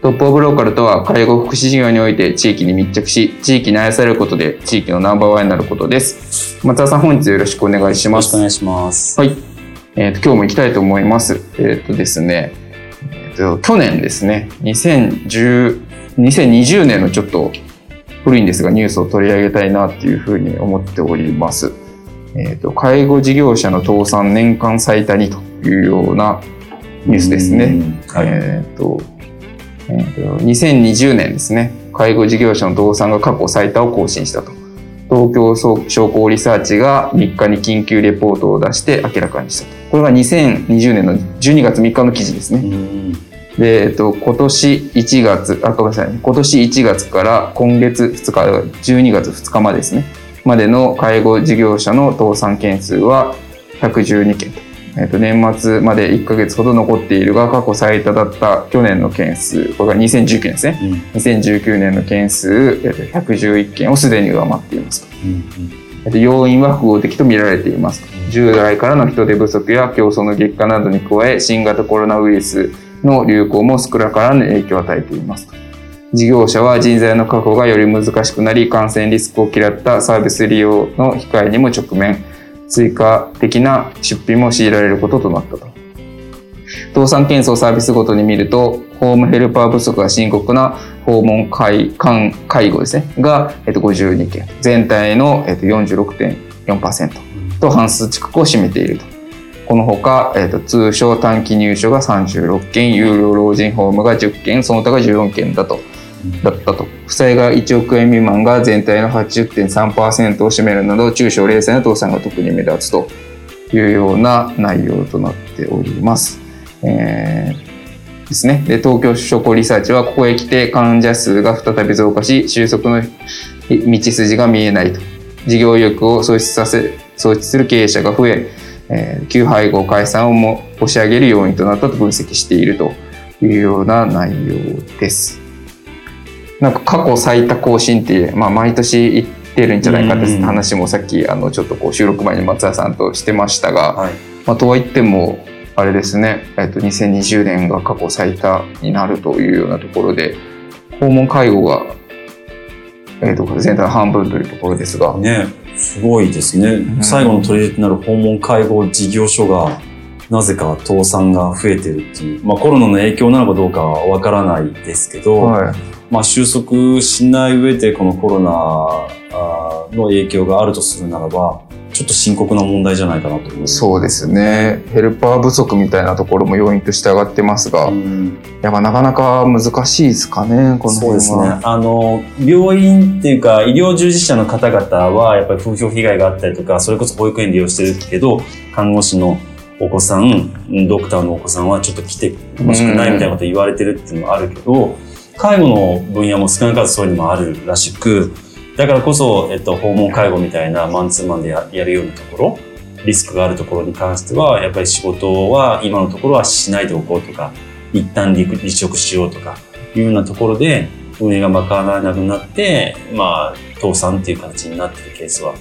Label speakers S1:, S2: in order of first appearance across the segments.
S1: トップオブローカルとは介護福祉事業において地域に密着し、地域に愛されることで地域のナンバーワンになることです。松田さん、本日よろしくお願いします。
S2: よろしくお願いします。
S1: はい。えっ、と、今日も行きたいと思います。えっ、とですね、えっ、と、去年ですね、2010、2020年のちょっと古いんですが、ニュースを取り上げたいなっていうふうに思っております。えっ、と、介護事業者の倒産年間最多にというようなニュースですね。
S2: うんはい。
S1: えっ、と、えーと2020年ですね、介護事業者の倒産が過去最多を更新したと。東京商工リサーチが3日に緊急レポートを出して明らかにしたと。これが2020年の12月3日の記事ですね。
S2: うん
S1: で、えっと、今年1月、あ、ごめんなさい、今年1月から今月2日、12月2日までですね、までの介護事業者の倒産件数は112件と。えっと、年末まで1ヶ月ほど残っているが、過去最多だった去年の件数、これが2019年ですね。
S2: うん
S1: 2019年の件数、えっと、111件をすでに上回っていますと。
S2: うん
S1: えっと要因は複合的と見られています。従来からの人手不足や競争の激化などに加え、新型コロナウイルスの流行も少なからぬ影響を与えています。事業者は人材の確保がより難しくなり、感染リスクを嫌ったサービス利用の控えにも直面、追加的な出費も強いられることとなったと。倒産件数をサービスごとに見ると、ホームヘルパー不足が深刻な訪問介介介護ですね、が、えっと、52件。全体の、えっと、46.4%と半数近くを占めていると。このほか、えっと、通称短期入所が36件、有料老人ホームが10件、その他が14件だと。だったと。負債が1億円未満が全体の80.3%を占めるなど、中小零細の倒産が特に目立つというような内容となっております。えーですね。で、東京商工リサーチは、ここへ来て患者数が再び増加し、収束の道筋が見えないと。事業意欲を喪失させ、喪失する経営者が増え、えー休廃後解散をも押し上げる要因となったと分析しているというような内容です。なんか過去最多更新って、まあ、毎年言ってるんじゃないかって
S2: うん
S1: 話もさっきあのちょっとこう収録前に松田さんとしてましたが、
S2: はい。
S1: まあ、とはいってもあれですね、えっと、2020年が過去最多になるというようなところで訪問介護が、えっと、全体の半分というところですが、
S2: ね、すごいですね。
S1: ん
S2: 最後の取り入れとなる訪問介護事業所が、なぜか倒産が増えてるっていう。まあコロナの影響なのかどうかはわからないですけど、
S1: はい
S2: まあ収束しない上でこのコロナの影響があるとするならば、ちょっと深刻な問題じゃないかなと思います。
S1: そうですねヘルパー不足みたいなところも要因として上がってますが、い
S2: うん
S1: やまあなかなか難しいですかねこの
S2: そうですね。あの、病院っていうか、医療従事者の方々は、やっぱり風評被害があったりとか、それこそ保育園利用してるけど、看護師のお子さん、ドクターのお子さんはちょっと来てほしくないみたいなこと言われてるっていうのもあるけど、介護の分野も少なからずそういうのもあるらしく、だからこそ、えっと、訪問介護みたいなマンツーマンでややるようなところ、リスクがあるところに関しては、やっぱり仕事は今のところはしないでおこうとか、一旦離離職しようとかいうようなところで運営が賄えなくなって、まあ、倒産っていう形になってるケースは、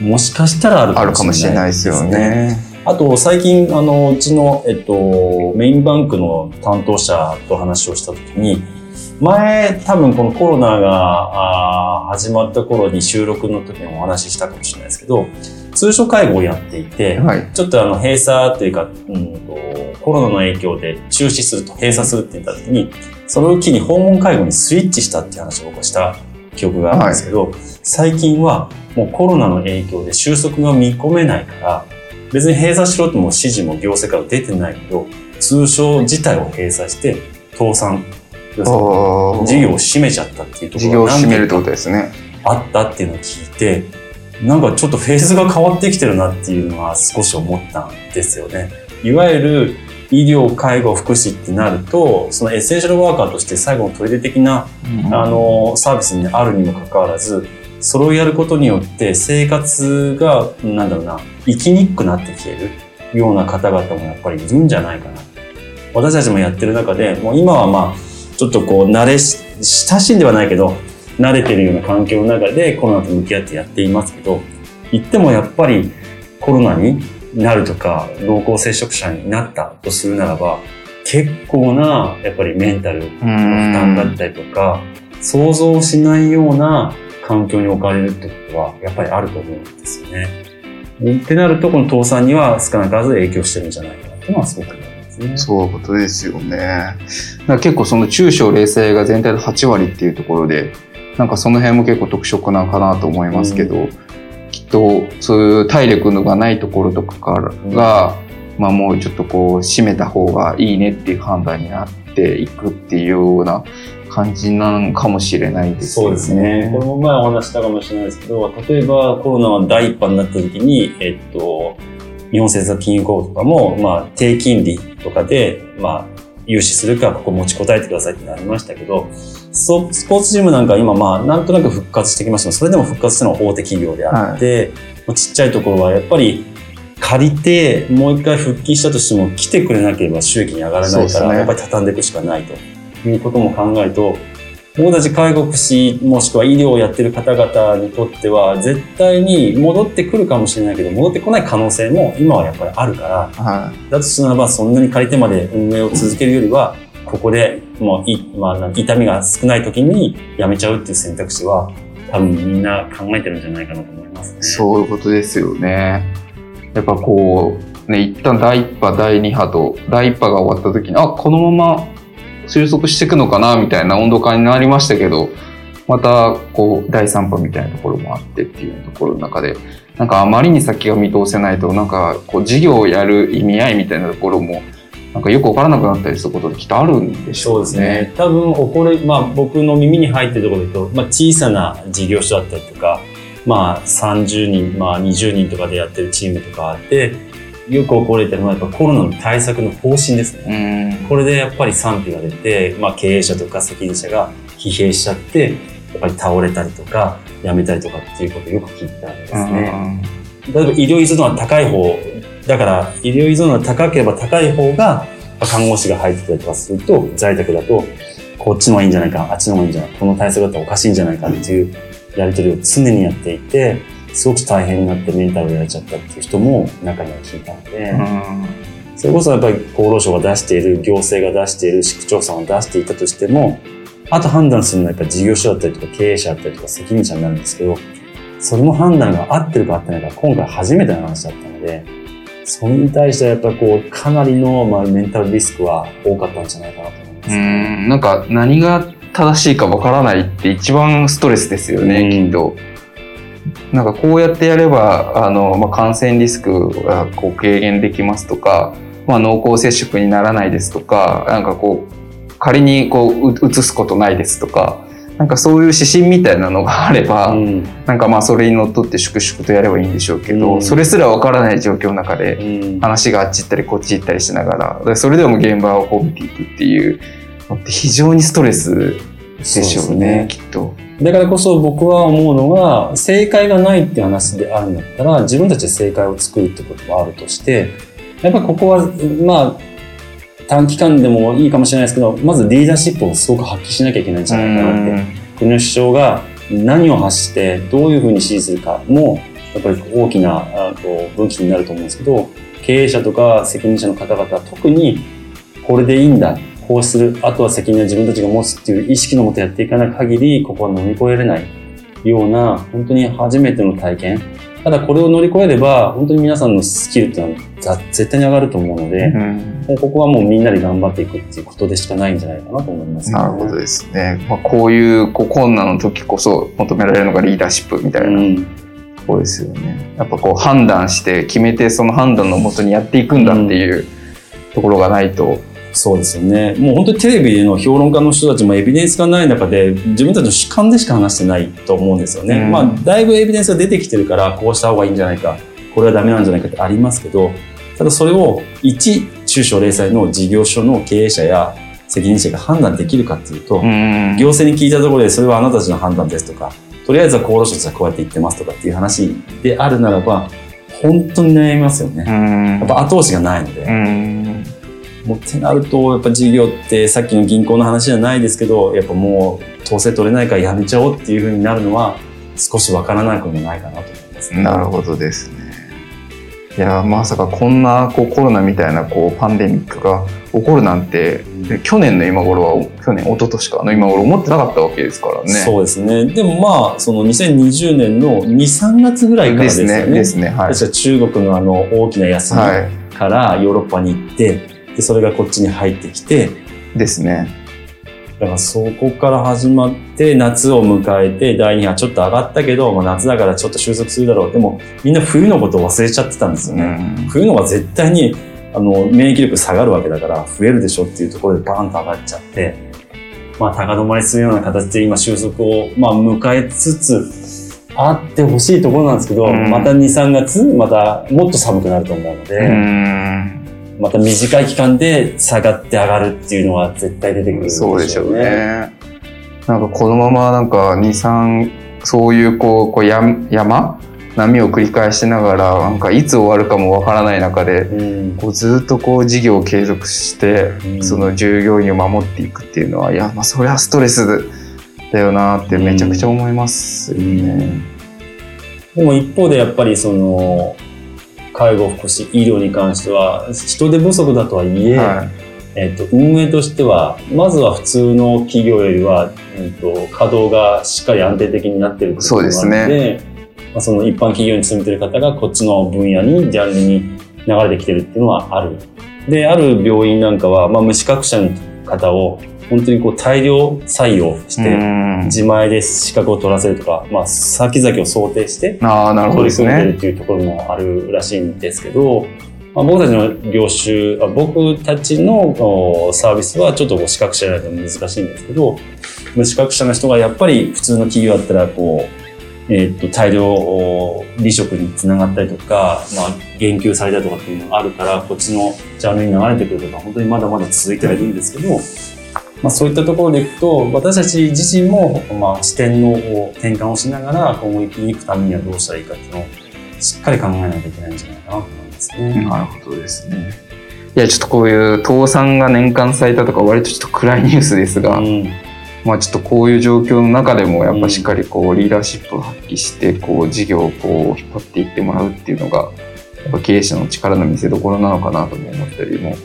S2: もしかしたらある
S1: あるかもしれないですよ。ね。
S2: あと、最近、あの、うちの、えっと、メインバンクの担当者と話をしたときに、前、多分このコロナが始まった頃に収録の時にお話ししたかもしれないですけど、通所介護をやっていて、
S1: はい。
S2: ちょっとあの閉鎖というか、うんと、コロナの影響で中止すると、閉鎖するって言った時に、それを機に訪問介護にスイッチしたっていう話を僕はした記憶があるんですけど、最近はもうコロナの影響で収束が見込めないから、別に閉鎖しろとも指示も行政から出てないけど、通商自体を閉鎖して倒産、事業を閉めちゃったっていうとこ
S1: 事
S2: ろが
S1: 業を閉めるってことですね。
S2: あったっていうのを聞いて、なんかちょっとフェーズが変わってきてるなっていうのは少し思ったんですよね。いわゆる医療、介護、福祉ってなると、そのエッセンシャルワーカーとして最後の取り出的なあのサービスにあるにもかかわらずそれをやることによって生活がなんだろうな生きにくくなってきているような方々もやっぱりいるんじゃないかな私たちもやってる中でもう今はまあちょっとこう慣れ親しんではないけど慣れてるような環境の中でコロナと向き合ってやっていますけど言ってもやっぱりコロナになるとか濃厚接触者になったとするならば結構なやっぱりメンタル
S1: う
S2: 負担だったりとか、想像しないような環境に置かれるってことは、やっぱりあると思うんですよね。ってなると、この倒産には少なからず影響してるんじゃないかなっていうのはすごく思いますね。
S1: そういうことですよね。結構その中小零細が全体の8割っていうところで、なんかその辺も結構特色なのかなと思いますけど、きっとそういう体力のがないところとかからが、まあもうちょっとこう締めた方がいいねっていう判断になっていくっていうような感じなのかもしれないですよね。
S2: そうですね。これも前お話したかもしれないですけど、例えばコロナが第一波になった時に、えっと、日本政策金融公庫とかも、まあ、低金利とかで、まあ、融資するか、ここ持ちこたえてくださいってなりましたけど、ススポーツジムなんか今、まあ、なんとなく復活してきました。それでも復活したのは大手企業であって、まあちっちゃいところはやっぱり借りて、もう一回復帰したとしても来てくれなければ収益に上がらないから、
S1: ね。
S2: やっぱり畳んでいくしかないということも考えると、僕たち介護福祉もしくは医療をやってる方々にとっては絶対に戻ってくるかもしれないけど戻ってこない可能性も今はやっぱりあるから
S1: は
S2: だとするならばそんなに借り手まで運営を続けるよりはここでもうい、まあ、痛みが少ない時にやめちゃうっていう選択肢は多分みんな考えてるんじゃないかなと思いますね。
S1: い。そういうことですよね。やっぱこう、ね、一旦第一波、第二波と、第一波が終わった時に、あ、このまま収束していくのかな、みたいな温度感になりましたけど、また、こう、第三波みたいなところもあってっていうところの中で、なんかあまりに先が見通せないと、なんか、こう、事業をやる意味合いみたいなところも、なんかよくわからなくなったりすることってきっとあるんでしょう
S2: そうですね。多分起こる、まあ僕の耳に入ってるところで言うと、まあ小さな事業所だったりとか、まあ30人、まあ20人とかでやってるチームとかあって、よく起これてるのはやっぱコロナの対策の方針ですね。
S1: うん。
S2: これでやっぱり賛否が出て、まあ経営者とか責任者が疲弊しちゃって、やっぱり倒れたりとか、辞めたりとかっていうことをよく聞いたんですね。例えば医療依存度が高い方、だから医療依存度が高ければ高い方が、看護師が入ってたりとかすると、在宅だと、こっちの方がいいんじゃないか、あっちの方がいいんじゃないか、この対策だったらおかしいんじゃないかっていうやり取りを常にやっていて、すごく大変になってメンタルをやられちゃったっていう人も中には聞いたので、
S1: うん
S2: それこそやっぱり厚労省が出している、行政が出している、市区町村が出していたとしても、あと判断するのはやっぱり事業所だったりとか経営者だったりとか責任者になるんですけど、それの判断が合ってるか合ってないか今回初めての話だったので、それに対してはやっぱりこう、かなりの、まあ、メンタルリスクは多かったんじゃないかなと思います。
S1: うん、なんか何が正しいかわからないって一番ストレスですよね、
S2: うん
S1: きっと。なんかこうやってやれば、あの、まあ、感染リスクがこう軽減できますとか、まあ、濃厚接触にならないですとか、なんかこう、仮にこう、う移すことないですとか、なんかそういう指針みたいなのがあれば、
S2: うん。
S1: なんかまあそれにのっとって粛々とやればいいんでしょうけど、
S2: うん。
S1: それすらわからない状況の中で、
S2: うん。
S1: 話があっち行ったりこっち行ったりしながらでそれでも現場をこう見ていくっていうのって非常にストレスでしょうね。きっと。
S2: だからこそ僕は思うのが、正解がないって話であるんだったら、自分たちで正解を作るってこともあるとして、やっぱりここは、まあ、短期間でもいいかもしれないですけど、まずリーダーシップをすごく発揮しなきゃいけないんじゃないかなって。国の首相が何を発して、どういうふうに指示するかも、やっぱり大きな分岐になると思うんですけど、経営者とか責任者の方々は特にこれでいいんだ、こうする、あとは責任は自分たちが持つっていう意識のもとやっていかない限り、ここは乗り越えれないような、本当に初めての体験ただこれを乗り越えれば、本当に皆さんのスキルっていうのはざ絶対に上がると思うので、
S1: うん
S2: もうここはもうみんなで頑張っていくっていうことでしかないんじゃないかなと思います、
S1: なるほどですね。まあ、こういうこう困難の時こそ求められるのがリーダーシップみたいな
S2: うん。
S1: ですよね。やっぱこう判断して決めてその判断のもとにやっていくんだっていうところがないと。
S2: そうですよね。もう本当にテレビの評論家の人たちもエビデンスがない中で自分たちの主観でしか話してないと思うんですよね。
S1: うん
S2: まあ、だいぶエビデンスが出てきてるから、こうした方がいいんじゃないか、これはダメなんじゃないかってありますけど、ただそれを一中小零細の事業所の経営者や責任者が判断できるかっていうと、
S1: うん
S2: 行政に聞いたところでそれはあなたたちの判断ですとか、とりあえずは厚労省としてはこうやって言ってますとかっていう話であるならば、本当に悩みますよね。
S1: うん
S2: やっぱ後押しがないので。
S1: うん
S2: もうってなると、やっぱ事業ってさっきの銀行の話じゃないですけど、やっぱもう統制取れないからやめちゃおうっていう風になるのは少しわからなくもないかなと思います、
S1: なるほどですね。いやまさかこんなこうコロナみたいなこうパンデミックが起こるなんて、去年の今頃は去年一昨年かの今頃思ってなかったわけですからね。
S2: そうですね。でもまあ、その2020年の2、3月ぐらいから
S1: で
S2: ですすよ
S1: ね。
S2: ね。
S1: ですね。はい。
S2: 確か中国のあの大きな休み
S1: は
S2: からヨーロッパに行って、で、それがこっちに入ってきて、
S1: い。ですね。
S2: だからそこから始まって夏を迎えて第2波ちょっと上がったけど、まあ、夏だからちょっと収束するだろう。でもみんな冬のことを忘れちゃってたんですよ
S1: う
S2: ね。
S1: ん。
S2: 冬のが絶対にあの免疫力下がるわけだから増えるでしょっていうところでバーンと上がっちゃって、まあ高止まりするような形で今収束をまあ迎えつつあってほしいところなんですけど、
S1: うん
S2: また2、3月またもっと寒くなると思うので、
S1: うん。
S2: また短い期間で下がって上がるっていうのは絶対出てくるんでしょ
S1: そうでしょうね。なんかこのままなんか2、3、そういうこう、こうや山？波を繰り返しながら、なんかいつ終わるかもわからない中で、
S2: うん。
S1: こうずっとこう事業を継続して、
S2: うん。
S1: その従業員を守っていくっていうのは、いや、まあそれはストレスだよなってめちゃくちゃ思いますよね。
S2: でも一方でやっぱりその介護福祉医療に関しては人手不足だとはいえ、
S1: はい。
S2: えっと運営としてはまずは普通の企業よりは、えっと稼働がしっかり安定的になってることがあるのでまあ、その一般企業に勤めてる方がこっちの分野にジャンルに流れてきてるっていうのはある。である病院なんかは、まあ、無資格者の方を本当にこう大量採用して、
S1: うん
S2: 自前で資格を取らせるとか、まあ、先々を想定して
S1: ああ、なるほどです
S2: 取り組んでる
S1: ね。
S2: っていうところもあるらしいんですけど、まあ、僕たちの業種あ僕たちのおサービスはちょっと資格者じゃないと難しいんですけど無資格者の人がやっぱり普通の企業だったらこう、えーっと大量お離職につながったりとか、まあ、減給されたりとかっていうのがあるからこっちのジャンルに流れてくるとか本当にまだまだ続いてはいるんですけど、まあ、そういったところでいくと私たち自身も、まあ、視点の転換をしながら今後生きに行くためにはどうしたらいいかっていうのをしっかり考えないといけないんじゃないかなと思いますね。
S1: なるほどですね。いや、ちょっとこういう倒産が年間最多とか割とちょっと暗いニュースですが、
S2: うん
S1: まあちょっとこういう状況の中でもやっぱしっかりこうリーダーシップを発揮してこう事業をこう引っ張っていってもらうっていうのがやっぱ経営者の力の見せ所なのかなとも思ったりも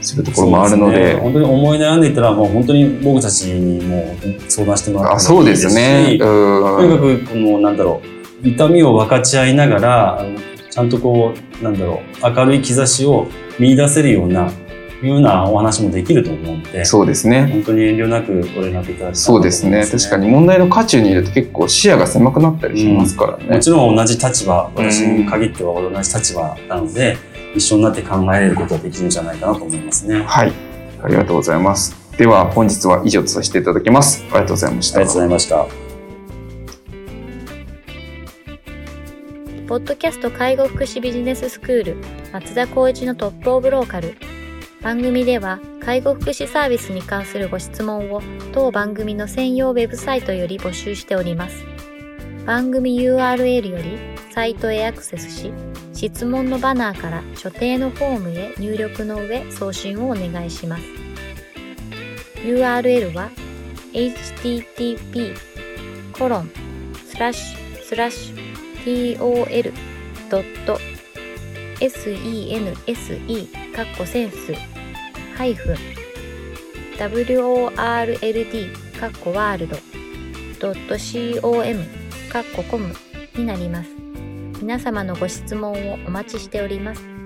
S1: するところもあるので
S2: ね本当に思い悩んでいたらもう本当に僕たちにもう相談してもら
S1: あ
S2: って
S1: そうですね。
S2: とにか
S1: うん
S2: くこのなんだろう痛みを分かち合いながらちゃんとこうなんだろう明るい兆しを見出せるようないうようなお話もできると思うので
S1: そうですね。
S2: 本当に遠慮なくご連絡いただきたい
S1: そうですね。確かに問題の渦中にいると結構視野が狭くなったりしますからね。
S2: もちろん同じ立場、
S1: うん
S2: 私に限っては同じ立場なので、一緒になって考えれることができるんじゃないかなと思いますね。あり
S1: はい。ありがとうございます。では本日は以上とさせていただきます。ありがとうございました。
S2: がとうございました。
S3: ポッドキャスト介護福祉ビジネススクール松田光一のトップオブローカル番組では介護福祉サービスに関するご質問を当番組の専用ウェブサイトより募集しております番組 URL よりサイトへアクセスし質問のバナーから所定のフォームへ入力の上送信をお願いします URL は http コロンスラッシュスラッシュ tol.sense。センスハイフン。wrld ワールド .com になります。皆様のご質問をお待ちしております。